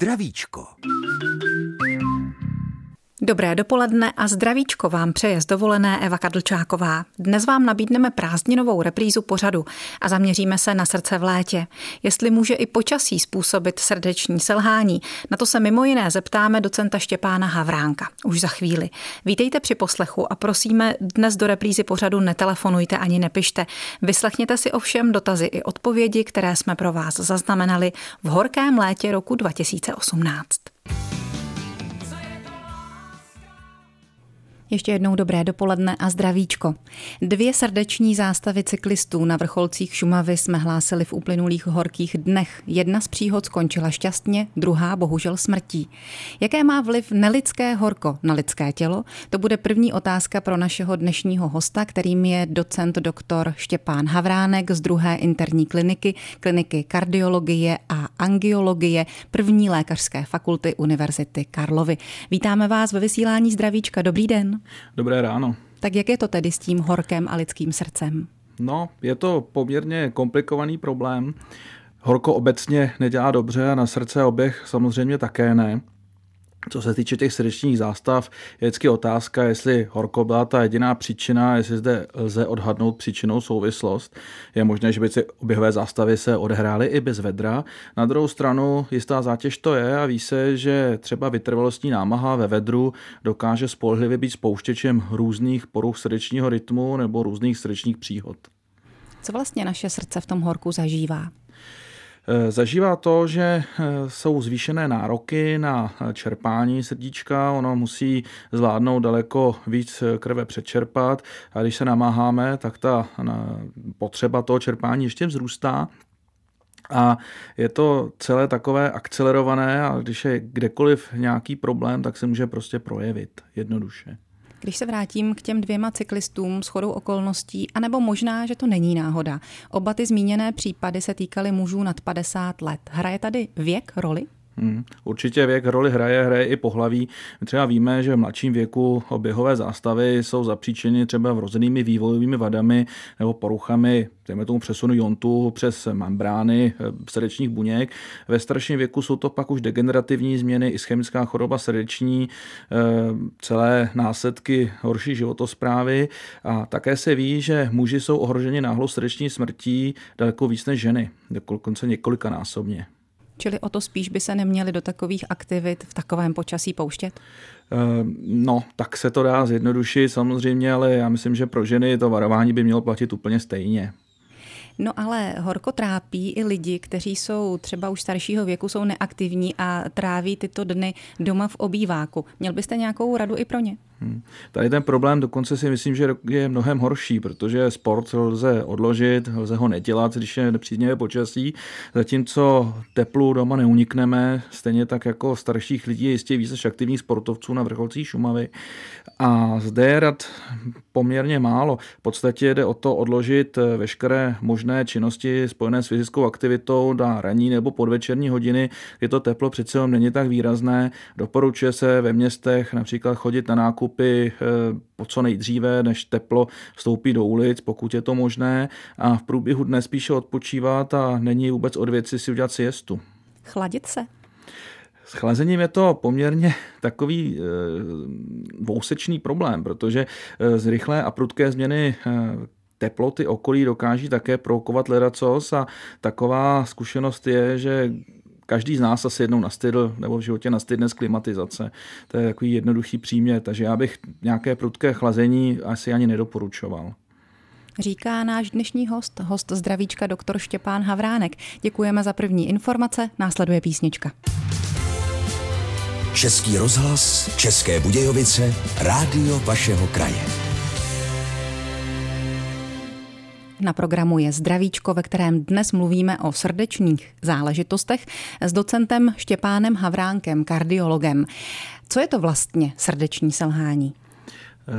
Zdravíčko. Dobré dopoledne a zdravíčko vám přeje z dovolené Eva Kadlčáková. Dnes vám nabídneme prázdninovou reprízu pořadu a zaměříme se na srdce v létě. Jestli může i počasí způsobit srdeční selhání, na to se mimo jiné zeptáme docenta Štěpána Havránka. Už za chvíli. Vítejte při poslechu a prosíme, dnes do reprízy pořadu netelefonujte ani nepište. Vyslechněte si ovšem dotazy i odpovědi, které jsme pro vás zaznamenali v horkém létě roku 2018. Ještě jednou dobré dopoledne a zdravíčko. Dvě srdeční zástavy cyklistů na vrcholcích Šumavy jsme hlásili v uplynulých horkých dnech. Jedna z příhod skončila šťastně, druhá bohužel smrtí. Jaké má vliv nelidské horko na lidské tělo? To bude první otázka pro našeho dnešního hosta, kterým je docent doktor Štěpán Havránek z druhé interní kliniky, kliniky kardiologie a angiologie první lékařské fakulty Univerzity Karlovy. Vítáme vás ve vysílání Zdravíčka. Dobrý den. Dobré ráno. Tak jak je to tedy s tím horkem a lidským srdcem? No, je to poměrně komplikovaný problém. Horko obecně nedělá dobře a na srdce oběh samozřejmě také ne. Co se týče těch srdečních zástav, je vždycky otázka, jestli horko byla ta jediná příčina, jestli zde lze odhadnout příčinou souvislost. Je možné, že by ty oběhové zástavy se odehrály i bez vedra. Na druhou stranu jistá zátěž to je a ví se, že třeba vytrvalostní námaha ve vedru dokáže spolehlivě být spouštěčem různých poruch srdečního rytmu nebo různých srdečních příhod. Co vlastně naše srdce v tom horku zažívá? Eh, zažívá to, že eh, jsou zvýšené nároky na eh, čerpání srdíčka, ono musí zvládnout daleko víc krve přečerpat a když se namáháme, tak ta potřeba toho čerpání ještě vzrůstá. A je to celé takové akcelerované a když je kdekoliv nějaký problém, tak se může prostě projevit jednoduše. Když se vrátím k těm dvěma cyklistům s chodou okolností, anebo možná, že to není náhoda. Oba ty zmíněné případy se týkaly mužů nad 50 let. Hraje tady věk roli? Hmm. Určitě věk roli hraje, hraje i pohlaví. My třeba víme, že v mladším věku oběhové zástavy jsou zapříčeny třeba vrozenými vývojovými vadami nebo poruchami, dejme tomu přesunu jontu přes membrány eh, srdečních buněk. Ve starším věku jsou to pak už degenerativní změny, ischemická choroba srdeční, eh, celé následky horší životosprávy a také se ví, že muži jsou ohroženi náhlou srdeční smrtí daleko víc než ženy, dokonce několikanásobně. Čili o to spíš by se neměli do takových aktivit v takovém počasí pouštět? Eh, no, tak se to dá zjednodušit samozřejmě, ale já myslím, že pro ženy to varování by mělo platit úplně stejně. No ale horko trápí i lidi, kteří jsou třeba už staršího věku, jsou neaktivní a tráví tyto dny doma v obýváku. Měl byste nějakou radu i pro ně? Hmm. Tady ten problém dokonce si myslím, že je mnohem horší, protože sport lze odložit, lze ho nedělat, když je nepříznivé počasí, zatímco teplu doma neunikneme, stejně tak jako starších lidí je jistě více aktivních sportovců na vrcholcích Šumavy. A zde je rad poměrně málo. V podstatě jde o to odložit veškeré možné činnosti spojené s fyzickou aktivitou na ranní nebo podvečerní hodiny, kdy to teplo přece není tak výrazné. Doporučuje se ve městech například chodit na nákup nákupy eh, po co nejdříve, než teplo vstoupí do ulic, pokud je to možné, a v průběhu dne spíše odpočívat a není vůbec od věci si udělat siestu. Chladit se? S chlazením je to poměrně takový e, vousečný problém, protože e, z rychlé a prudké změny e, teploty okolí dokáží také provokovat ledacos a taková zkušenost je, že každý z nás asi jednou nastydl nebo v životě nastydne z klimatizace. To je takový jednoduchý příměr, takže já bych nějaké prudké chlazení asi ani nedoporučoval. Říká náš dnešní host, host zdravíčka doktor Štěpán Havránek. Děkujeme za první informace, následuje písnička. Český rozhlas, České Budějovice, rádio vašeho kraje. Na programu je Zdravíčko, ve kterém dnes mluvíme o srdečních záležitostech s docentem Štěpánem Havránkem, kardiologem. Co je to vlastně srdeční selhání?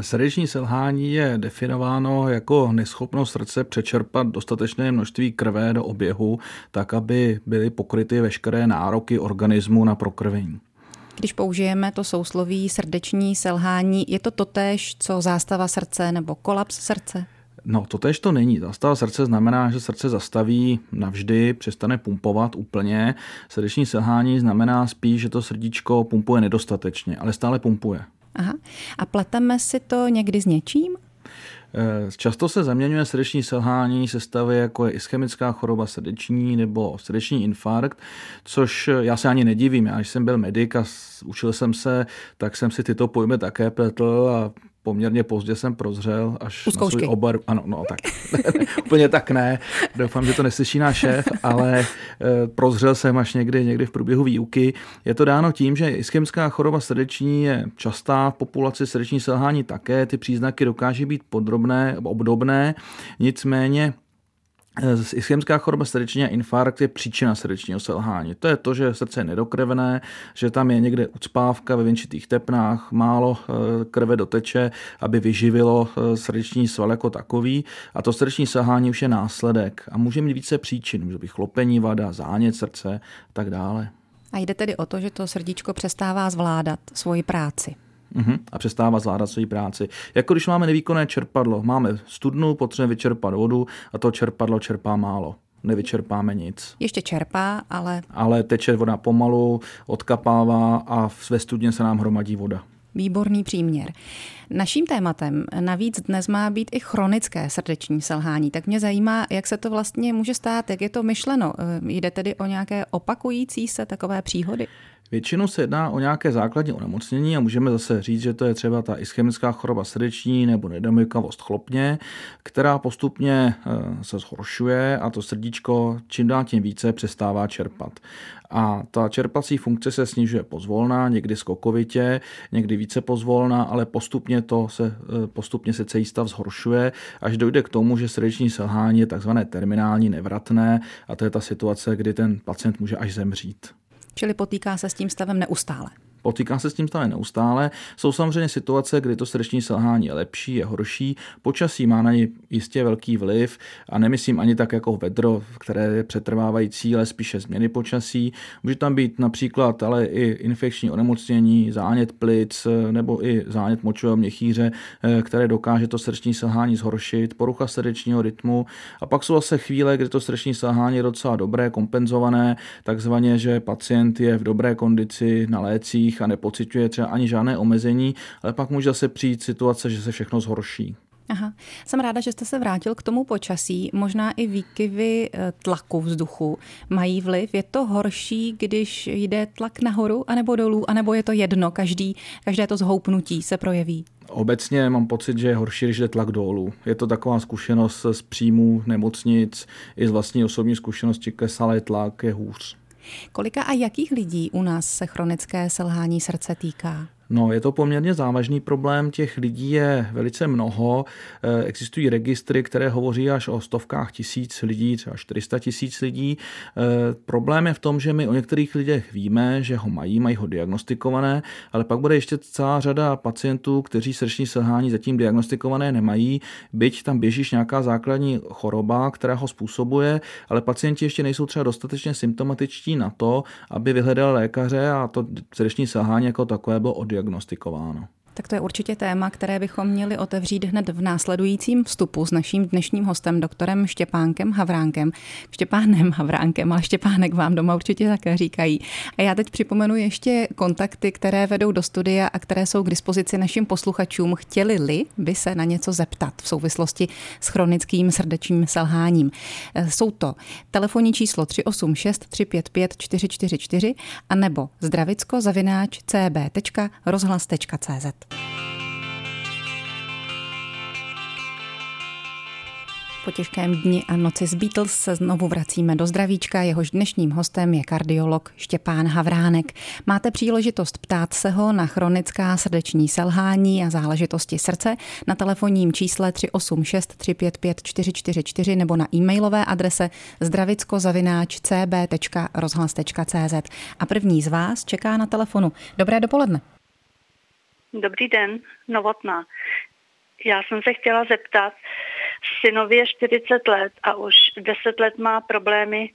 Srdeční selhání je definováno jako neschopnost srdce přečerpat dostatečné množství krve do oběhu, tak aby byly pokryty veškeré nároky organismu na prokrvení. Když použijeme to sousloví srdeční selhání, je to totéž, co zástava srdce nebo kolaps srdce? No, to tež to není. Zastava srdce znamená, že srdce zastaví navždy, přestane pumpovat úplně. Srdeční selhání znamená spíš, že to srdíčko pumpuje nedostatečně, ale stále pumpuje. Aha. A pleteme si to někdy s něčím? Eh, často se zaměňuje srdeční selhání sestavy jako je ischemická choroba srdeční nebo srdeční infarkt, což já se ani nedivím. Já, když jsem byl medic a učil jsem se, tak jsem si tyto pojmy také pletl a poměrně pozdě jsem prozřel, až na svůj obor. Ano, no tak. Úplně tak ne. Doufám, že to neslyší náš šéf, ale e, prozřel jsem až někdy, někdy v průběhu výuky. Je to dáno tím, že ischemická choroba srdeční je častá v populaci srdeční selhání také. Ty příznaky dokáží být podrobné, obdobné, nicméně Eh, ischemská choroba srdečního a infarkt je příčina srdečního selhání. To je to, že srdce je nedokrvené, že tam je někde ucpávka ve věnčitých tepnách, málo eh, krve doteče, aby vyživilo eh, srdeční sval jako takový a to srdeční selhání už je následek a může mít více příčin, může být chlopení vada, zánět srdce a tak dále. A jde tedy o to, že to srdíčko přestává zvládat svoji práci. Uhum, a přestává zvládat svoji práci. Jako když máme nevýkonné čerpadlo, máme studnu, potřebujeme vyčerpat vodu a to čerpadlo čerpá málo nevyčerpáme nic. Ještě čerpá, ale... Ale teče voda pomalu, odkapává a ve studně se nám hromadí voda. Výborný příměr. Naším tématem navíc dnes má být i chronické srdeční selhání. Tak mě zajímá, jak se to vlastně může stát, jak je to myšleno. Jde tedy o nějaké opakující se takové příhody? Většinou se jedná o nějaké základní onemocnění a můžeme zase říct, že to je třeba ta ischemická choroba srdeční nebo nedemykavost chlopně, která postupně eh, se zhoršuje a to srdíčko čím dál tím více přestává čerpat. A ta čerpací funkce se snižuje pozvolná, někdy skokovitě, někdy více pozvolná, ale postupně, to se, eh, postupně se celý stav zhoršuje, až dojde k tomu, že srdeční selhání je takzvané terminální nevratné a to je ta situace, kdy ten pacient může až zemřít čili potýká se s tím stavem neustále. Potýká se s tím stále neustále. Jsou samozřejmě situace, kdy to srdeční selhání je lepší, je horší. Počasí má na ně jistě velký vliv a nemyslím ani tak jako vedro, které je přetrvávající, ale spíše změny počasí. Může tam být například ale i infekční onemocnění, zánět plic nebo i zánět močového měchýře, eh, které dokáže to srdeční selhání zhoršit, porucha srdečního rytmu. A pak jsou zase chvíle, kdy to srdeční selhání je docela dobré, kompenzované, takzvaně, že pacient je v dobré kondici na lécích, a nepociťuje třeba ani žádné omezení, ale pak může zase přijít situace, že se všechno zhorší. Aha. Jsem ráda, že jste se vrátil k tomu počasí. Možná i výkyvy eh, tlaku vzduchu mají vliv. Je to horší, když jde tlak nahoru anebo dolů, anebo je to jedno, každý, každé to zhoupnutí se projeví? Obecně mám pocit, že je horší, když jde tlak dolů. Je to taková zkušenost z příjmů nemocnic, i z vlastní osobní zkušenosti, klesalý tlak je hůř. Kolika a jakých lidí u nás se chronické selhání srdce týká? No, je to poměrně závažný problém, těch lidí je velice mnoho. Eh, existují registry, které hovoří až o stovkách tisíc lidí, třeba 400 tisíc lidí. Eh, problém je v tom, že my o některých lidech víme, že ho mají, mají ho diagnostikované, ale pak bude ještě celá řada pacientů, kteří srdeční selhání zatím diagnostikované nemají, byť tam běží nějaká základní choroba, která ho způsobuje, ale pacienti ještě nejsou třeba dostatečně symptomatičtí na to, aby vyhledali lékaře a to srdeční selhání jako takové bylo odiagnostikováno diagnostikováno. Tak to je určitě téma, které bychom měli otevřít hned v následujícím vstupu s naším dnešním hostem, doktorem Štěpánkem Havránkem. Štěpánem Havránkem, ale Štěpánek vám doma určitě také říkají. A já teď připomenu ještě kontakty, které vedou do studia a které jsou k dispozici našim posluchačům. Chtěli-li by se na něco zeptat v souvislosti s chronickým srdečním selháním. Jsou to telefonní číslo 386 355 444 a nebo zdravicko zavináč cb.rozhlas.cz. Po těžkém dni a noci z Beatles se znovu vracíme do zdravíčka. Jehož dnešním hostem je kardiolog Štěpán Havránek. Máte příležitost ptát se ho na chronická srdeční selhání a záležitosti srdce na telefonním čísle 386 355 444 nebo na e-mailové adrese zdravicko-cb.rozhlas.cz. A první z vás čeká na telefonu. Dobré dopoledne. Dobrý den, Novotná. Já jsem se chtěla zeptat, synově 40 let a už 10 let má problémy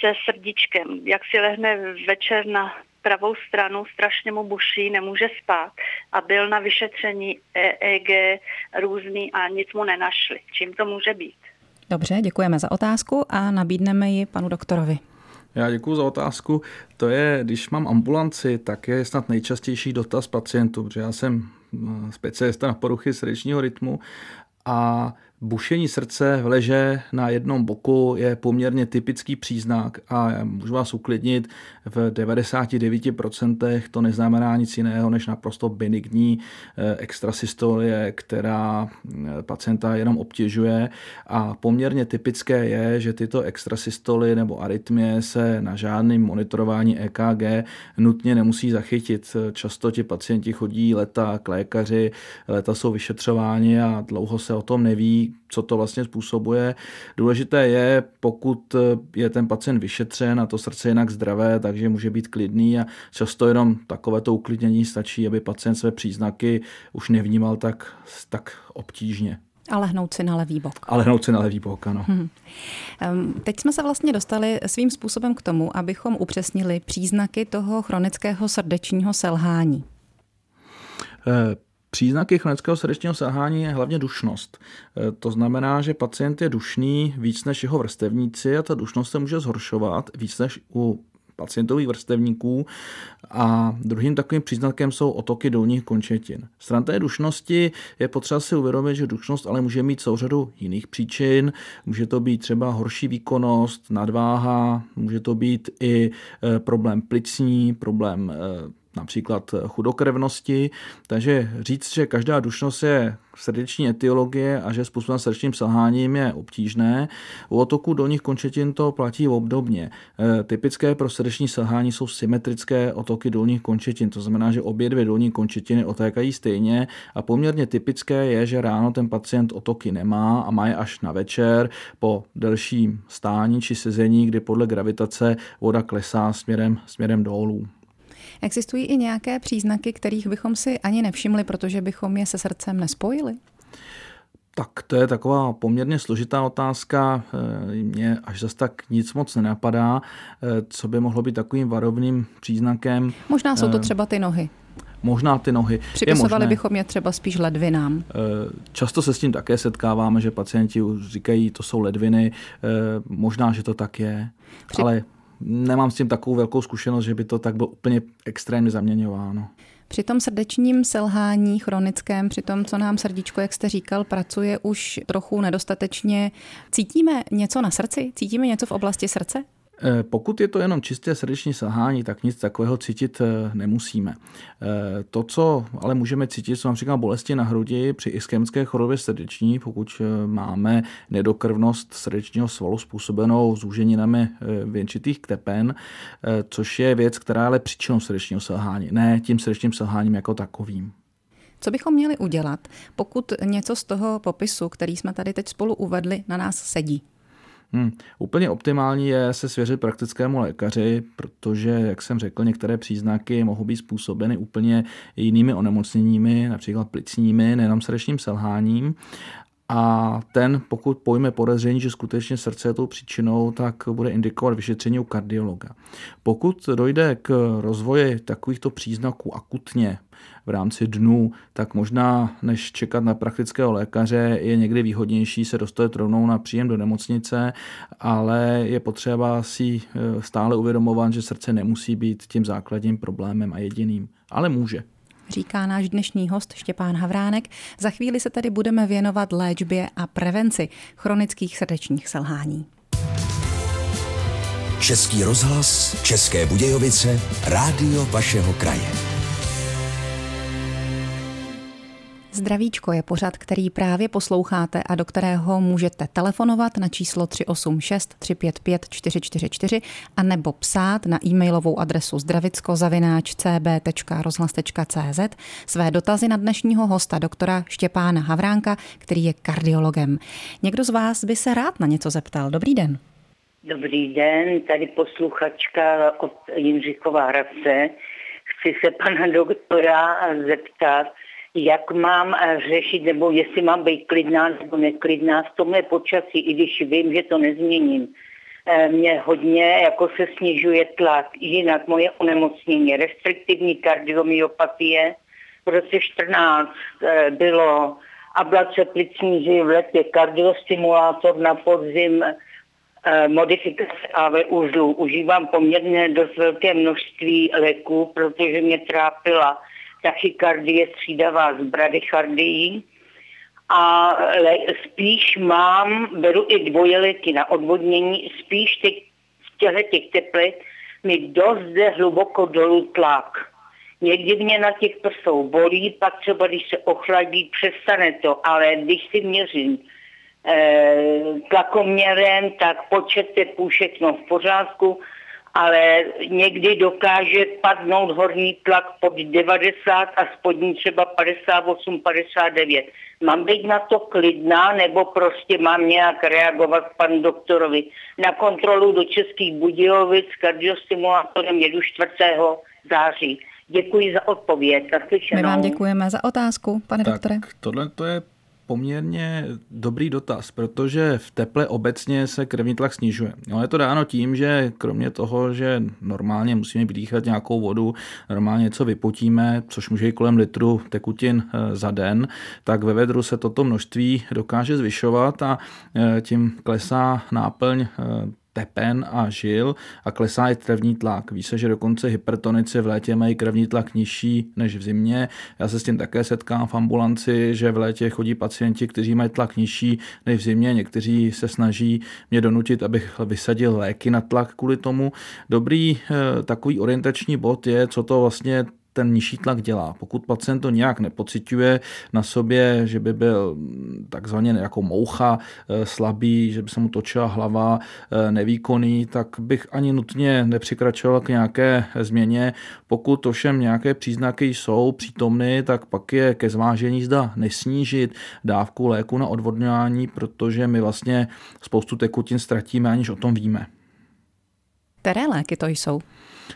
se srdíčkem. Jak si lehne večer na pravou stranu, strašně mu buší, nemůže spát a byl na vyšetření EEG různý a nic mu nenašli. Čím to může být? Dobře, děkujeme za otázku a nabídneme ji panu doktorovi. Já děkuji za otázku. To je, když mám ambulanci, tak je snad nejčastější dotaz pacientů, protože já jsem eh, specialista na poruchy srdečního rytmu a Bušení srdce v leže na jednom boku je poměrně typický příznak a můžu vás uklidnit, v 99% to neznamená nic jiného než naprosto benigní eh, extrasystolie, která eh, pacienta jenom obtěžuje a poměrně typické je, že tyto extrasystoly nebo arytmie se na žádném monitorování EKG nutně nemusí zachytit. Často ti pacienti chodí leta k lékaři, leta jsou vyšetřováni a dlouho se o tom neví, co to vlastně způsobuje. Důležité je, pokud je ten pacient vyšetřen a to srdce je jinak zdravé, takže může být klidný a často jenom takovéto uklidnění stačí, aby pacient své příznaky už nevnímal tak, tak obtížně. A lehnout si na levý bok. A lehnout si na levý bok, ano. Hmm. Teď jsme se vlastně dostali svým způsobem k tomu, abychom upřesnili příznaky toho chronického srdečního selhání. Příznaky chronického srdečního selhání je hlavně dušnost. E, to znamená, že pacient je dušný víc než jeho vrstevníci a ta dušnost se může zhoršovat víc než u pacientových vrstevníků a druhým takovým příznakem jsou otoky dolních končetin. Stran té dušnosti je potřeba si uvědomit, že dušnost ale může mít celou řadu jiných příčin. Může to být třeba horší výkonnost, nadváha, může to být i e, problém plicní, problém e, například chudokrevnosti. Takže říct, že každá dušnost je srdeční etiologie a že způsobem srdečním selháním je obtížné. U otoku dolních končetin to platí obdobně. E, typické pro srdeční selhání jsou symetrické otoky dolních končetin, to znamená, že obě dvě dolní končetiny otékají stejně a poměrně typické je, že ráno ten pacient otoky nemá a má je až na večer po delším stání či sezení, kdy podle gravitace voda klesá směrem, směrem dolů. Existují i nějaké příznaky, kterých bychom si ani nevšimli, protože bychom je se srdcem nespojili? Tak to je taková poměrně složitá otázka. Eh, Mně až zase tak nic moc nenapadá, eh, co by mohlo být takovým varovným příznakem. Možná jsou to eh, třeba ty nohy. Možná ty nohy. Připisovali bychom je třeba spíš ledvinám. Často se s tím také setkáváme, že pacienti říkají, to jsou ledviny. Možná, že to tak je, Při... ale nemám s tím takovou velkou zkušenost, že by to tak bylo úplně extrémně zaměňováno. Při tom srdečním selhání chronickém, při tom, co nám srdíčko, jak jste říkal, pracuje už trochu nedostatečně, cítíme něco na srdci? Cítíme něco v oblasti srdce? Eh, pokud je to jenom čisté srdeční selhání, tak nic takového cítit eh, nemusíme. Eh, to, co ale můžeme cítit, jsou například bolesti na hrudi při iskemické chorobě srdeční, pokud máme nedokrvnost srdečního svalu způsobenou zúženinami věnčitých tepen, což je věc, která je ale příčinou srdečního selhání, ne tím srdečním selháním jako takovým. Co bychom měli udělat, pokud něco z toho popisu, který jsme tady teď spolu uvedli, na nás sedí? Hmm. Úplně optimální je se svěřit praktickému lékaři, protože, jak jsem řekl, některé příznaky mohou být způsobeny úplně jinými onemocněními, například plicními, nejenom srdečním selháním. A ten, pokud pojme podezření, že skutečně srdce je tou příčinou, tak bude indikovat vyšetření u kardiologa. Pokud dojde k rozvoji takovýchto příznaků akutně v rámci dnů, tak možná než čekat na praktického lékaře je někdy výhodnější se dostat rovnou na příjem do nemocnice, ale je potřeba si eh, stále uvědomovat, že srdce nemusí být tím základním problémem a jediným, ale může říká náš dnešní host Štěpán Havránek. Za chvíli se tedy budeme věnovat léčbě a prevenci chronických srdečních selhání. Český rozhlas, České Budějovice, rádio vašeho kraje. Zdravíčko je pořad, který právě posloucháte a do kterého můžete telefonovat na číslo 386 355 444 a nebo psát na e-mailovou adresu zdravicko-cb.rozhlas.cz své dotazy na dnešního hosta, doktora Štěpána Havránka, který je kardiologem. Někdo z vás by se rád na něco zeptal. Dobrý den. Dobrý den, tady posluchačka od Jindřichova Hradce. Chci se pana doktora zeptat, jak mám eh, řešit, nebo jestli mám být klidná nebo neklidná v tomhle počasí, i když vím, že to nezměním. eh, mě hodně jako se snižuje tlak. Jinak moje onemocnění, restriktivní kardiomyopatie, v roce 14 eh, bylo ablace plicní živlet, je kardiostimulátor na podzim, modifikace AV uzlu. Užívám poměrně dost velké množství léků, protože mě trápila tachykardie střídavá s bradychardií a spíš mám, beru i dvoje léky na odvodnění, spíš teď v těchto těch teplech mi dost jde hluboko dolů tlak. Někdy mě na těch prsou bolí, pak třeba když se ochladí, přestane to, ale když si měřím eh, tlakoměrem, tak počet tepů všechno v pořádku, ale někdy dokáže padnout horní tlak pod 90 a spodní třeba 58, 59. Mám být na to klidná nebo prostě mám nějak reagovat pan doktorovi. Na kontrolu do Českých Budějovic kardiostimulátorem jedu 4. září. Děkuji za odpověď. My vám děkujeme za otázku, pane tak, doktore. Tohle to je poměrně dobrý dotaz, protože v teple obecně se krevní tlak snižuje. No, je to dáno tím, že kromě toho, že normálně musíme vydýchat nějakou vodu, normálně něco vypotíme, což může i kolem litru tekutin eh, za den, tak ve vedru se toto množství dokáže zvyšovat a eh, tím klesá náplň eh, tepen a žil a klesá i krevní tlak. Ví se, že dokonce hypertonici v létě mají krevní tlak nižší než v zimě. Já se s tím také setkám v ambulanci, že v létě chodí pacienti, kteří mají tlak nižší než v zimě. Někteří se snaží mě donutit, abych vysadil léky na tlak kvůli tomu. Dobrý eh, takový orientační bod je, co to vlastně ten nižší tlak dělá. Pokud pacient to nějak nepociťuje na sobě, že by byl takzvaně jako moucha, eh, slabý, že by se mu točila hlava, eh, nevýkonný, tak bych ani nutně nepřikračoval k nějaké změně. Pokud ovšem nějaké příznaky jsou přítomny, tak pak je ke zvážení zda nesnížit dávku léku na odvodňování, protože my vlastně spoustu tekutin ztratíme, aniž o tom víme. Které léky to jsou?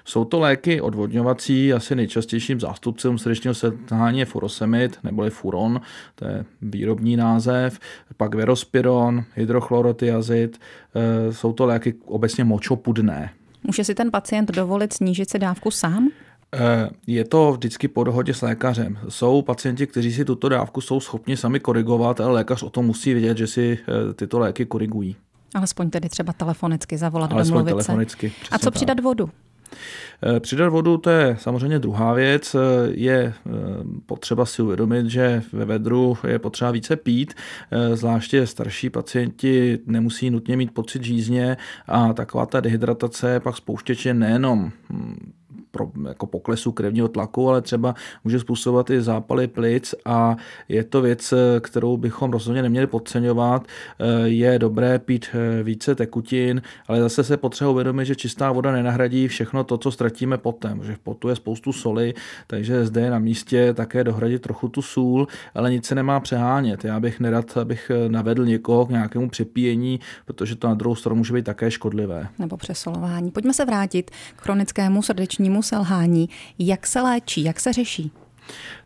Jsou to léky odvodňovací, asi nejčastějším zástupcem srdečního selhání je furosemid, neboli furon, to je výrobní název, pak verospiron, hydrochlorotiazid, eh, jsou to léky obecně močopudné. Může si ten pacient dovolit snížit se dávku sám? Eh, je to vždycky po dohodě s lékařem. Jsou pacienti, kteří si tuto dávku jsou schopni sami korigovat, ale lékař o tom musí vědět, že si eh, tyto léky korigují. Alespoň tedy třeba telefonicky zavolat, Alespoň domluvit telefonicky, se. A co tak. přidat vodu? Eh, přidat vodu to je samozřejmě druhá věc. Eh, je eh, potřeba si uvědomit, že ve vedru je potřeba více pít, zvláště starší pacienti nemusí nutně mít pocit žízně a taková ta dehydratace pak spouštěče nejenom hm, pro, jako poklesu krevního tlaku, ale třeba může způsobovat i zápaly plic a je to věc, kterou bychom rozhodně neměli podceňovat. Je dobré pít více tekutin, ale zase se potřeba uvědomit, že čistá voda nenahradí všechno to, co ztratíme potem, že v potu je spoustu soli, takže zde je na místě také dohradit trochu tu sůl, ale nic se nemá přehánět. Já bych nerad, abych navedl někoho k nějakému přepíjení, protože to na druhou stranu může být také škodlivé. Nebo přesolování. Pojďme se vrátit k chronickému srdečnímu selhání. Jak se léčí, jak se řeší?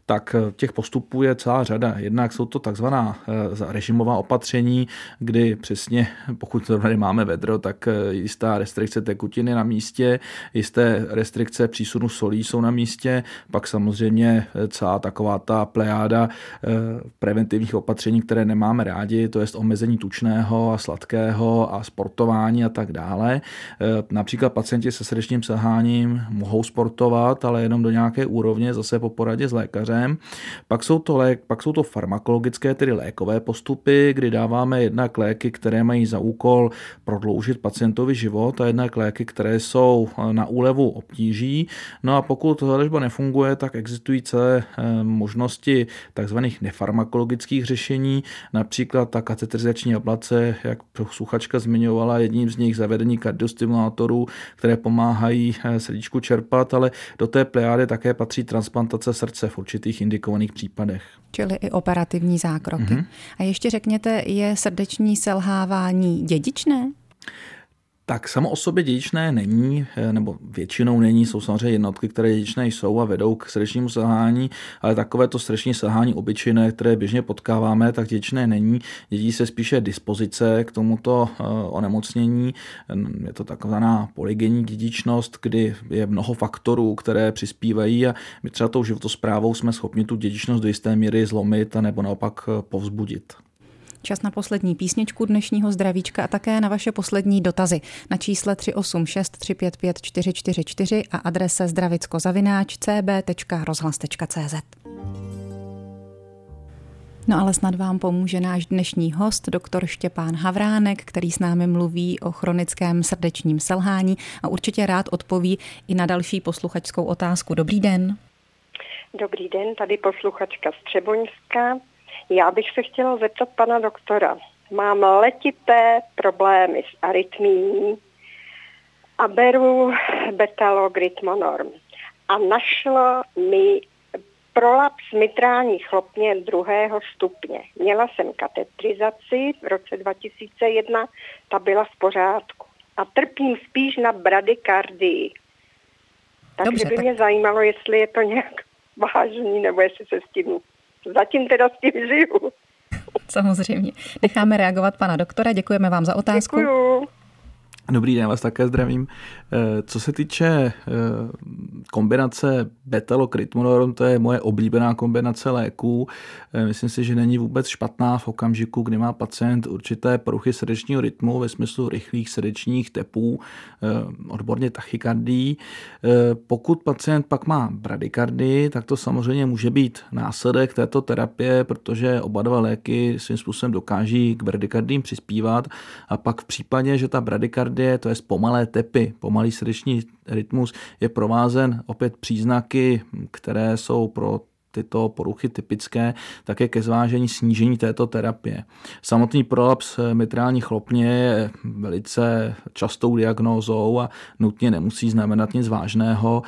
Tak eh, těch postupů je celá řada. Jednak jsou to takzvaná eh, režimová opatření, kdy přesně, pokud tady máme vedro, tak eh, jistá restrikce tekutiny na místě, jisté restrikce přísunu solí jsou na místě, pak samozřejmě celá taková ta plejáda preventivních opatření, které nemáme rádi, to je omezení tučného a sladkého a sportování a tak dále. Například pacienti se srdečním selháním mohou sportovat, ale jenom do nějaké úrovně, zase po poradě s lékařem lékařem. Pak jsou to, lék, pak jsou to farmakologické, tedy lékové postupy, kdy dáváme jednak léky, které mají za úkol prodloužit pacientovi život a jednak léky, které jsou na úlevu obtíží. No a pokud léčba nefunguje, tak existují celé eh, možnosti takzvaných nefarmakologických řešení, například ta kateterizační ablace, jak sluchačka zmiňovala, jedním z nich zavedení kardiostimulátorů, které pomáhají eh, srdíčku čerpat, ale do té plejády také patří transplantace srdce v určitých určitých indikovaných případech. Čili i operativní zákroky. Mm-hmm. A ještě řekněte, je srdeční selhávání dědičné? Tak samo o sobě dědičné není, eh, nebo většinou není, jsou samozřejmě jednotky, které dědičné jsou a vedou k srdečnímu selhání, ale takové to srdeční selhání obyčejné, které běžně potkáváme, tak dědičné není. Dědí se spíše dispozice k tomuto eh, onemocnění. Je to takzvaná polygenní dědičnost, kdy je mnoho faktorů, které přispívají a my třeba tou životosprávou jsme schopni tu dědičnost do jisté míry zlomit a nebo naopak eh, povzbudit. Čas na poslední písničku dnešního zdravíčka a také na vaše poslední dotazy na čísle 386 355 444 a adrese zdravickozavináč cb.rozhlas.cz. No ale snad vám pomůže náš dnešní host, doktor Štěpán Havránek, který s námi mluví o chronickém srdečním selhání a určitě rád odpoví i na další posluchačskou otázku. Dobrý den. Dobrý den, tady posluchačka Střeboňská. Já bych se chtěla zeptat pana doktora. Mám letité problémy s arytmií a beru betalogritmonorm. A našlo mi prolaps mitrální chlopně druhého stupně. Měla jsem katetrizaci v roce 2001, ta byla v pořádku. A trpím spíš na bradykardii. Takže Dobře, by tak... mě zajímalo, jestli je to nějak vážný, nebo jestli se s tím zatím teda s tím žiju. Samozřejmě. Necháme reagovat pana doktora. Děkujeme vám za otázku. Děkuju. Dobrý den, vás také zdravím. Eh, co se týče eh, kombinace betalokritmonorm, to je moje oblíbená kombinace léků. Eh, myslím si, že není vůbec špatná v okamžiku, kdy má pacient určité poruchy srdečního rytmu ve smyslu rychlých srdečních tepů, odborně tachykardii. Pokud pacient pak má bradykardii, tak to samozřejmě může být následek této terapie, protože oba dva léky svým způsobem dokáží k bradykardím přispívat a pak v případě, že ta bradykardie, to je pomalé tepy, pomalý srdeční rytmus je provázen opět příznaky, které jsou pro tyto poruchy typické, také ke zvážení snížení této terapie. Samotný prolaps mitrální chlopně je velice častou diagnózou a nutně nemusí znamenat nic vážného.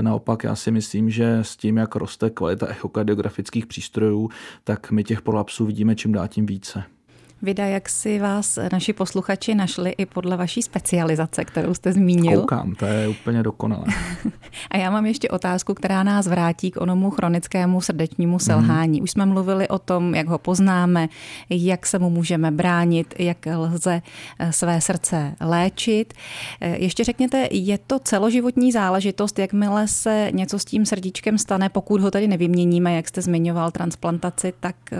Naopak já si myslím, že s tím, jak roste kvalita echokardiografických přístrojů, tak my těch prolapsů vidíme čím dál tím více. Vida, jak si vás naši posluchači našli i podle vaší specializace, kterou jste zmínil? Koukám, to je úplně dokonalé. A já mám ještě otázku, která nás vrátí k onomu chronickému srdečnímu selhání. Mm. Už jsme mluvili o tom, jak ho poznáme, jak se mu můžeme bránit, jak lze eh, své srdce léčit. Eh, ještě řekněte, je to celoživotní záležitost, jakmile se něco s tím srdíčkem stane, pokud ho tady nevyměníme, jak jste zmiňoval transplantaci, tak eh,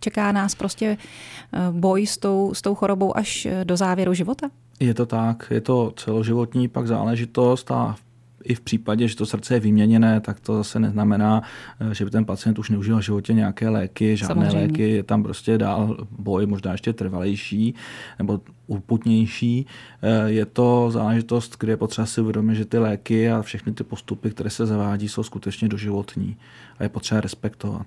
čeká nás prostě Eh, boj s tou, s tou chorobou až eh, do závěru života? Je to tak, je to celoživotní pak záležitost a i v případě, že to srdce je vyměněné, tak to zase neznamená, eh, že by ten pacient už neužil v životě nějaké léky, žádné Samozřejmě. léky, je tam prostě dál boj, možná ještě trvalejší nebo uputnější. Je to záležitost, kde je potřeba si uvědomit, že ty léky a všechny ty postupy, které se zavádí, jsou skutečně doživotní a je potřeba respektovat.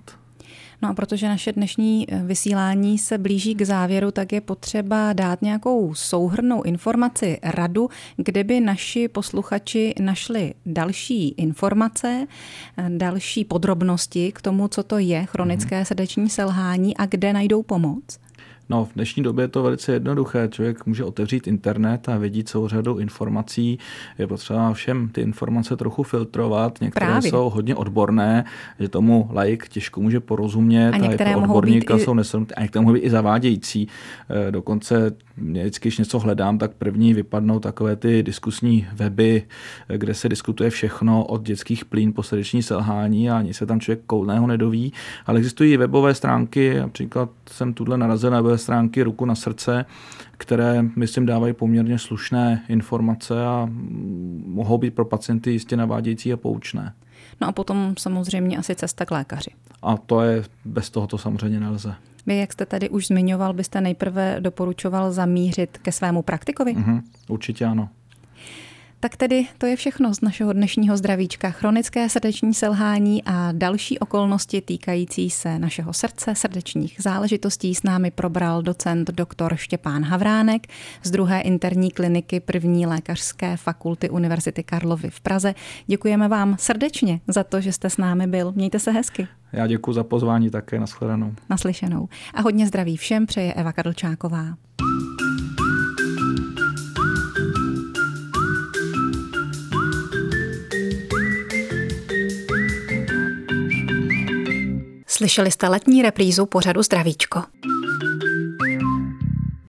No a protože naše dnešní eh, vysílání se blíží k závěru, tak je potřeba dát nějakou souhrnou informaci, radu, kde by naši posluchači našli další informace, eh, další podrobnosti k tomu, co to je chronické mhm. srdeční selhání a kde najdou pomoc. No, v dnešní době je to velice jednoduché. Člověk může otevřít internet a vidí celou řadu informací. Je potřeba všem ty informace trochu filtrovat. Některé Právě. jsou hodně odborné, že tomu laik těžko může porozumět. A některé a mohou být i... jsou a některé mohou být i zavádějící. Eh, dokonce vždycky, když něco hledám, tak první vypadnou takové ty diskusní weby, eh, kde se diskutuje všechno od dětských plín po srdeční selhání a ani se tam člověk koulného nedoví. Ale existují webové stránky, například jsem tuhle narazil na stránky Ruku na srdce, které, myslím, dávají poměrně slušné informace a mohou být pro pacienty jistě navádějící a poučné. No a potom samozřejmě asi cesta k lékaři. A to je, bez toho to samozřejmě nelze. Vy, jak jste tady už zmiňoval, byste nejprve doporučoval zamířit ke svému praktikovi? Mm-hmm, určitě ano. Tak tedy to je všechno z našeho dnešního zdravíčka. Chronické srdeční selhání a další okolnosti týkající se našeho srdce, srdečních záležitostí s námi probral docent doktor Štěpán Havránek z druhé interní kliniky první lékařské fakulty Univerzity Karlovy v Praze. Děkujeme vám srdečně za to, že jste s námi byl. Mějte se hezky. Já děkuji za pozvání také. Naschledanou. Naslyšenou. A hodně zdraví všem přeje Eva Kadlčáková. Slyšeli jste letní reprízu pořadu Zdravíčko.